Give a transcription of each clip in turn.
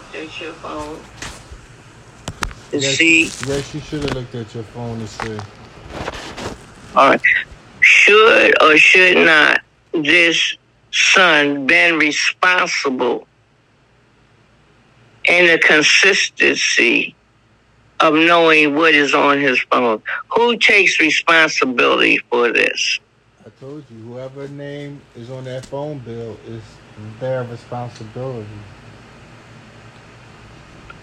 looked at your phone to Yes, see? yes, you should have looked at your phone to see. All right. Should or should not this son been responsible in the consistency of knowing what is on his phone? Who takes responsibility for this? I told you, whoever name is on that phone bill is their responsibility.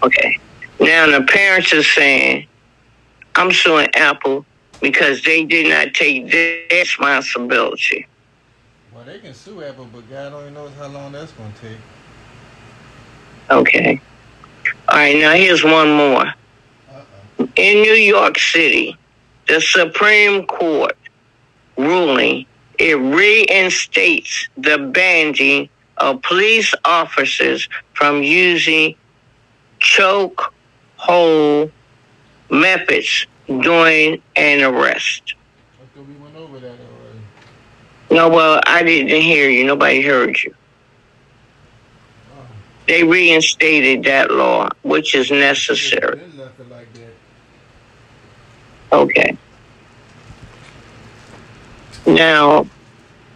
Okay. Now the parents are saying, I'm suing Apple because they did not take their responsibility. Well, they can sue Apple, but God only knows how long that's going to take. Okay. All right, now here's one more. Uh-uh. In New York City, the Supreme Court ruling it reinstates the banning of police officers from using choke hold methods during an arrest. We went over that already. No, well, I didn't hear you. Nobody heard you. Oh. They reinstated that law, which is necessary. Been left it like. Okay. Now,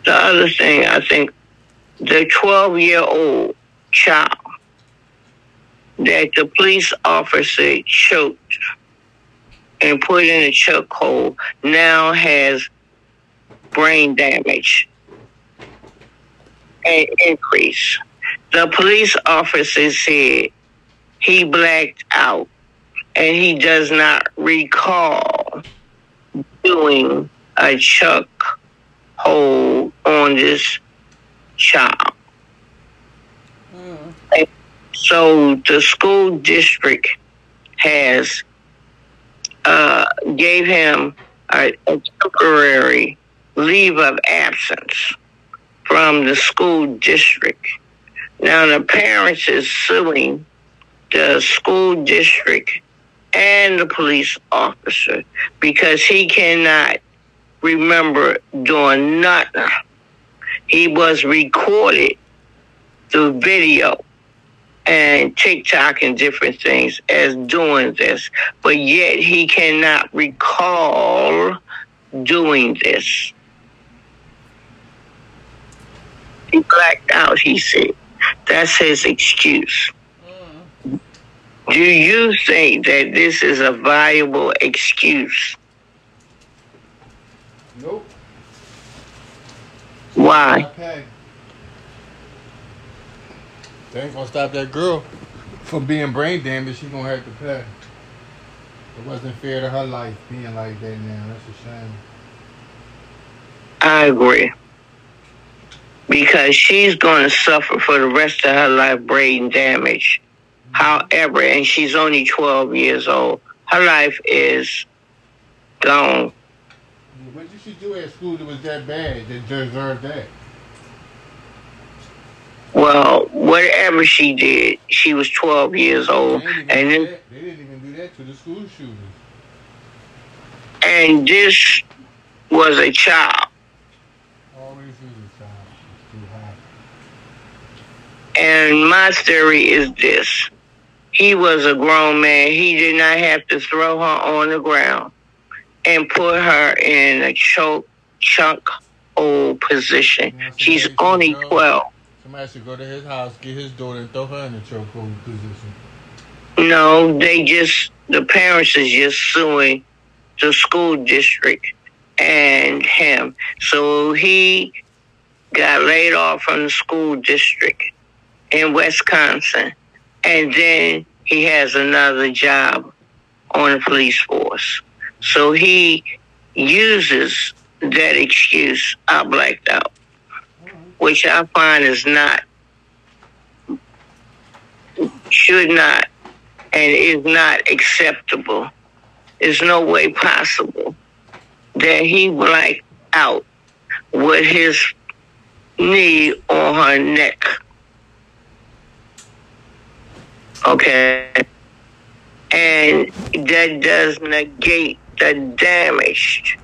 the other thing, I think the 12 year old child that the police officer choked and put in a chokehold now has brain damage and increase. The police officer said he blacked out and he does not recall doing a chuck hold on this child. So the school district has uh, gave him a, a temporary leave of absence from the school district. Now the parents is suing the school district and the police officer because he cannot remember doing nothing. He was recorded through video and TikTok and different things as doing this, but yet he cannot recall doing this. He blacked out, he said. That's his excuse. Do you think that this is a viable excuse? Nope. Why? Okay. They ain't gonna stop that girl from being brain damaged. She's gonna have to pay. It wasn't fair to her life being like that now. That's a shame. I agree. Because she's going to suffer for the rest of her life brain damage. However, and she's only 12 years old, her life is gone. What did she do at school that was that bad that deserved that? Well, whatever she did, she was 12 years old. And do then, that. they didn't even do that to the school shooters. and this was a child. Always is a child. It's too high. And my theory is this. He was a grown man. He did not have to throw her on the ground and put her in a choke, chunk old position. She's only 12. Somebody should go to his house, get his daughter, and throw her in the chokehold position. No, they just, the parents is just suing the school district and him. So he got laid off from the school district in Wisconsin. And then he has another job on the police force. So he uses that excuse, I blacked out, which I find is not, should not, and is not acceptable. There's no way possible that he blacked out with his knee on her neck. Okay. And that does negate the damage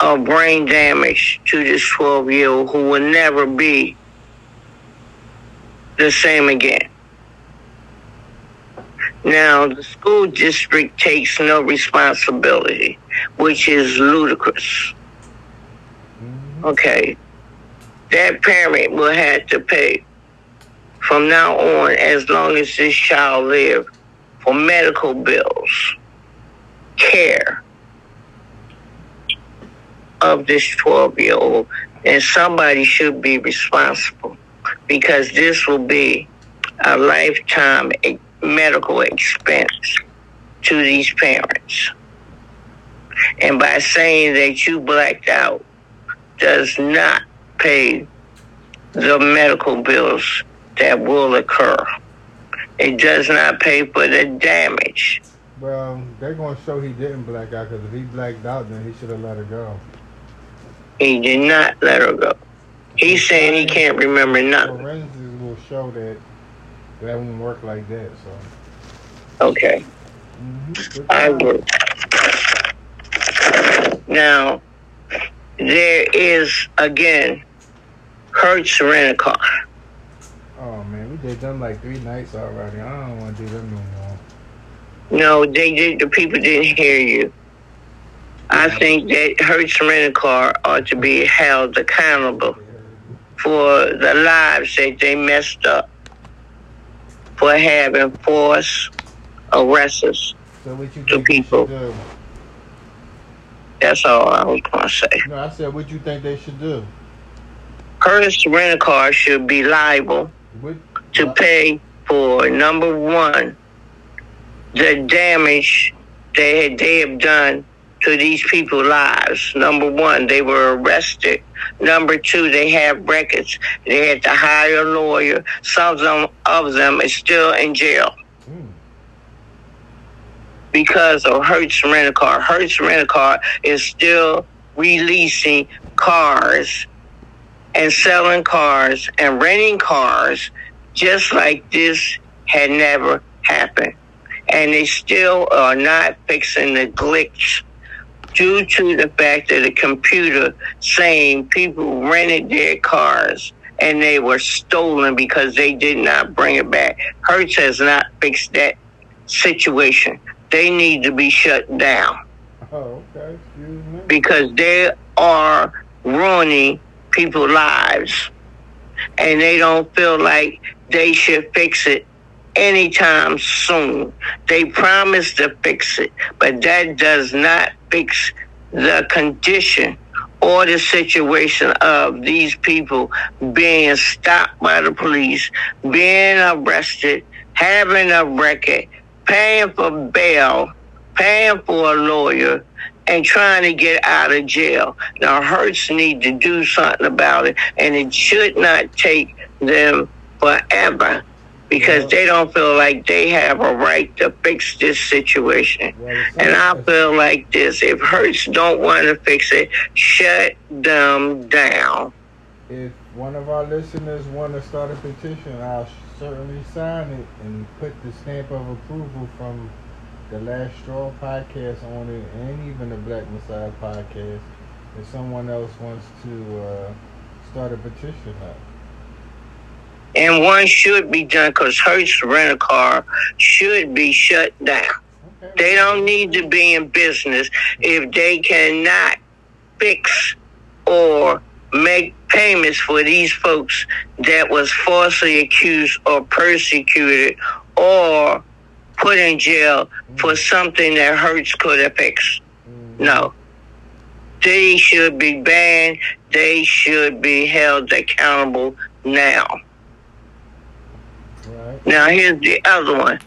of brain damage to this 12 year old who will never be the same again. Now, the school district takes no responsibility, which is ludicrous. Mm-hmm. Okay. That parent will have to pay from now on as long as this child lives for medical bills, care of this 12 year old. And somebody should be responsible because this will be a lifetime medical expense to these parents. And by saying that you blacked out does not pay the medical bills that will occur. It does not pay for the damage. Well, they're gonna show he didn't black out because if he blacked out, then he should have let her go. He did not let her go. He's saying he can't remember nothing. Forensics will show that that won't work like that. So. Okay, Mm-hmm. I agree. Now, there is, again, Hertz rent a car. Oh man, we did them like three nights already. I don't want to do them no more. No, they did, the people didn't hear you. I think that Hertz rent a car ought to be held accountable for the lives that they messed up for having forced arrests. So To people. That's all I was going to say. No, I said what you think they should do. Hertz rent a car should be liable What? to pay for number one, the damage they had, they have done to these people's lives. Number one, they were arrested. Number two, they have records. They had to hire a lawyer. Some of them, of them is still in jail Mm. because of Hertz rent a car. Hertz rent a car is still releasing cars and selling cars and renting cars just like this had never happened. And they still are not fixing the glitch due to the fact that the computer saying people rented their cars and they were stolen because they did not bring it back. Hertz has not fixed that situation. They need to be shut down Oh, okay. Excuse me. because they are ruining people's lives and they don't feel like they should fix it anytime soon. They promise to fix it, but that does not fix the condition or the situation of these people being stopped by the police, being arrested, having a record, paying for bail, paying for a lawyer, and trying to get out of jail. Now, Hertz need to do something about it, and it should not take them forever because Well- they don't feel like they have a right to fix this situation. It's And I feel like this: if Hertz don't want to fix it, shut them down. If one of our listeners want to start a petition, I'll certainly sign it and put the stamp of approval from the Last Straw podcast on it, and even the Black Messiah podcast. If someone else wants to uh, start a petition up. And one should be done because Hertz rent a car should be shut down. They don't need to be in business if they cannot fix or make payments for these folks that was falsely accused or persecuted or put in jail for something that Hertz could have fixed. Mm, No. They should be banned. They should be held accountable now. Now, here's the other one.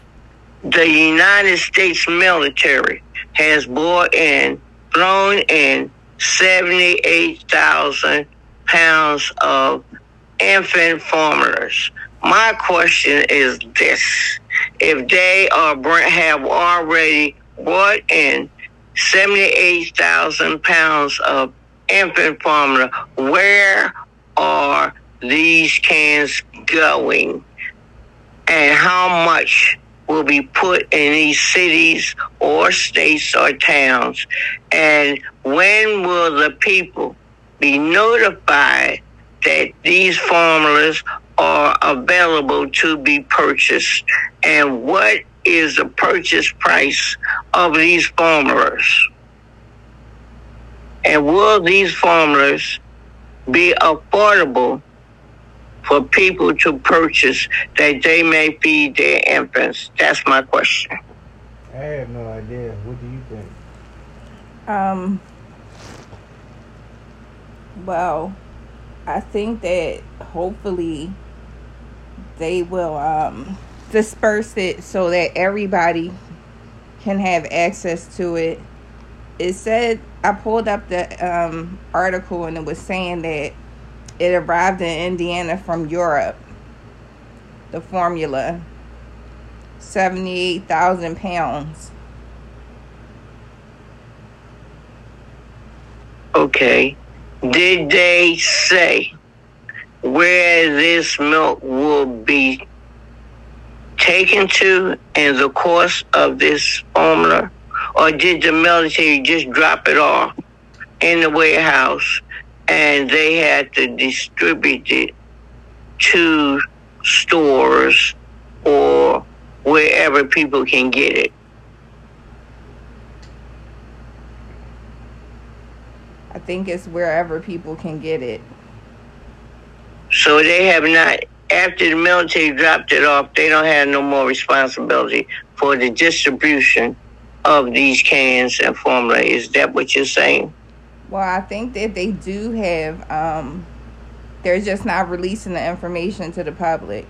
The United States military has brought in, flown in 78,000 pounds of infant formulas. My question is this. If they are have already brought in 78,000 pounds of infant formula, where are these cans going? And how much will be put in these cities or states or towns, and when will the people be notified that these formulas are available to be purchased, and what is the purchase price of these formulas? And will these formulas be affordable for people to purchase that they may feed their infants? That's my question. I have no idea. What do you think? Um, well, I think that hopefully they will um, disperse it so that everybody can have access to it. It said I pulled up the um, article and it was saying that it arrived in Indiana from Europe. The formula, seventy-eight thousand pounds. Okay. Did they say where this milk will be taken to in the course of this formula? Or did the military just drop it off in the warehouse and they had to distribute it to stores or wherever people can get it? I think it's wherever people can get it. So they have not, after the military dropped it off, they don't have no more responsibility for the distribution of these cans and formula. Is that what you're saying? Well, I think that they do have, um, they're just not releasing the information to the public.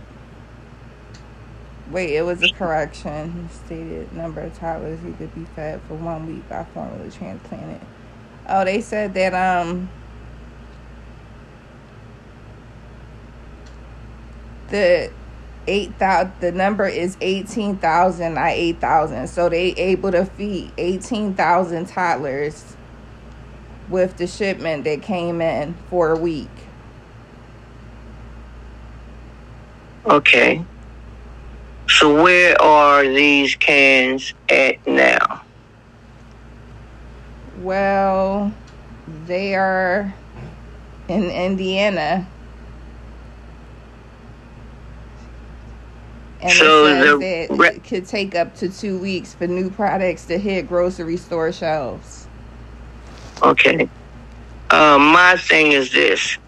Wait, it was a correction. Stated number of toddlers he could be fed for one week by formula transplanted. Oh, they said that um the eight thousand the number is eighteen thousand, not eight thousand. So they able to feed eighteen thousand toddlers with the shipment that came in for a week. Okay. So where are these cans at now? Well, they are in Indiana. And So it says the it could take up to two weeks for new products to hit grocery store shelves. Okay. Uh, my thing is this.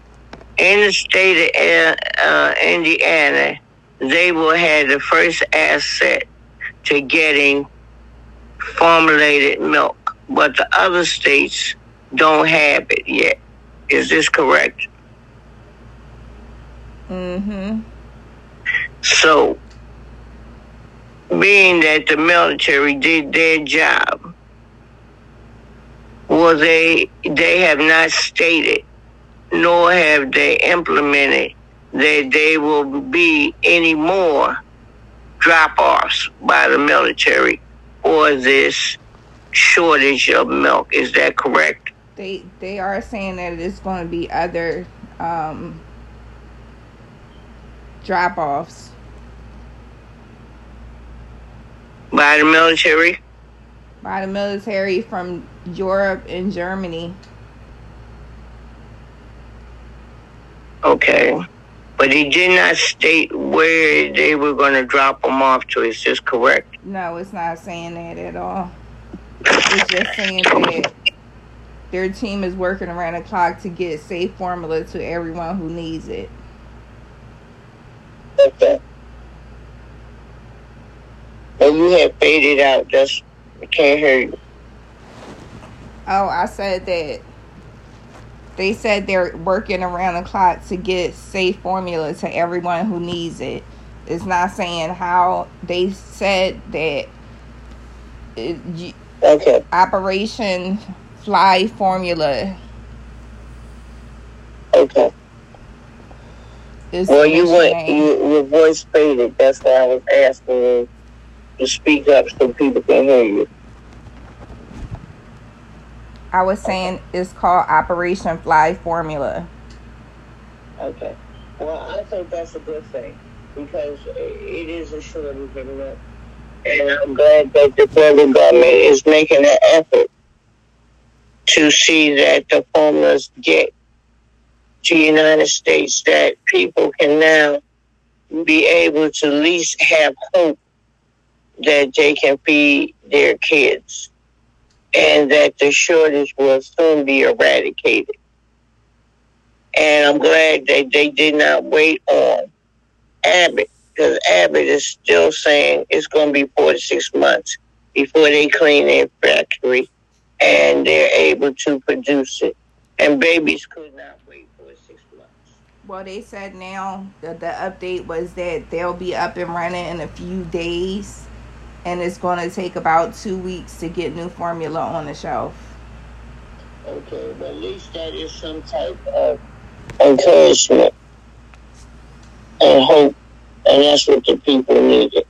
In the state of uh, Indiana, they will have the first asset to getting formulated milk, but the other states don't have it yet. Is this correct? Mm-hmm. So, being that the military did their job, well, they they have not stated, nor have they implemented that there will be any more drop-offs by the military or this shortage of milk. Is that correct? They they are saying that it's going to be other um, drop offs. By the military? By the military from Europe and Germany. Okay. But he did not state where they were going to drop them off to. Is this correct? No, it's not saying that at all. It's just saying that their team is working around the clock to get safe formula to everyone who needs it. Okay. And you have faded out. That's I can't hear you. Oh, I said that they said they're working around the clock to get safe formula to everyone who needs it. It's not saying how they said that it, Okay. Operation Fly Formula Okay. is Well, you went. You, your voice faded. That's why I was asking to speak up so people can hear you. I was saying it's called Operation Fly Formula. Okay. Well, I think that's a good thing because it is a shortage of. And I'm glad that the federal government is making an effort to see that the formulas get to the United States, that people can now be able to at least have hope that they can feed their kids and that the shortage will soon be eradicated. And I'm glad that they did not wait on Abbott because Abbott is still saying it's going to be four to six months before they clean their factory and they're able to produce it. And babies could not wait for six months. Well, they said now the, the update was that they'll be up and running in a few days, and it's going to take about two weeks to get new formula on the shelf. Okay, but at least that is some type of encouragement and hope, and that's what the people needed.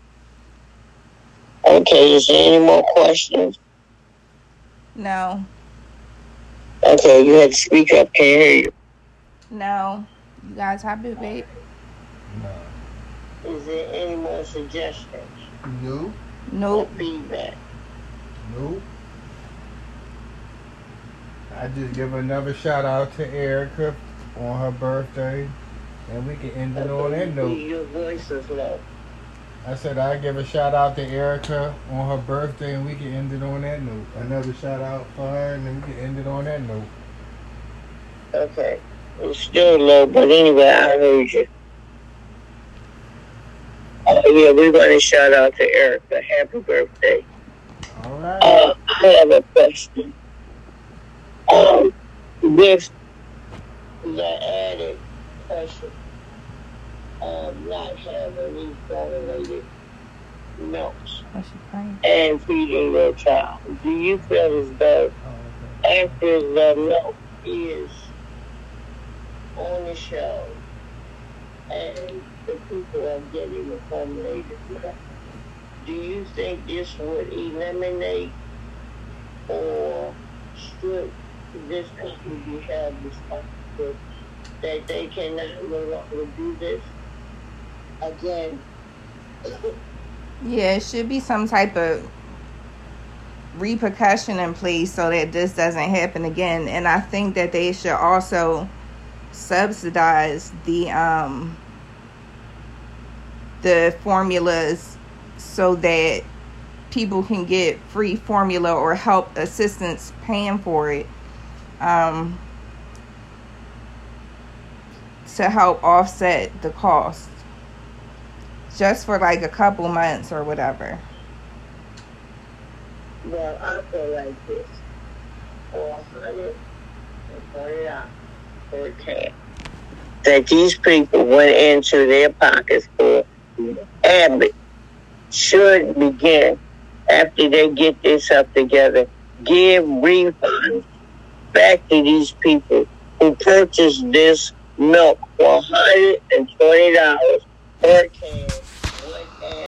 Okay, is there any more questions? No. Okay, you had to speak up. Can't hear you. No. You guys happy, babe? No. Is there any more suggestions? Nope. Nope. Or feedback? Nope. I just give another shout out to Erica on her birthday, and we can end it on that note. Your voice is low. I said I give a shout out to Erica on her birthday, and we can end it on that note. Another shout out for her, and then we can end it on that note. Okay. It's still low, but anyway, I heard you. Yeah, we're going to shout out to Erica. Happy birthday. All right. Uh, I have a question. Um, with the added pressure of not having milks What's she praying? and feeding their child, do you feel as though after the milk is on the shelf and the people are getting formulated milk, do you think this would eliminate or strip this company be held responsible that they cannot no longer do this again? Yeah, it should be some type of repercussion in place so that this doesn't happen again. And I think that they should also subsidize the um the formulas so that people can get free formula or help assistance paying for it um to help offset the cost just for like a couple months or whatever. Well, I feel like this. Four hundred and forty dollars for a can. That these people went into their pockets for Abbott should begin after they get this up together. Give refunds back to these people who purchased this milk for hundred and twenty dollars per can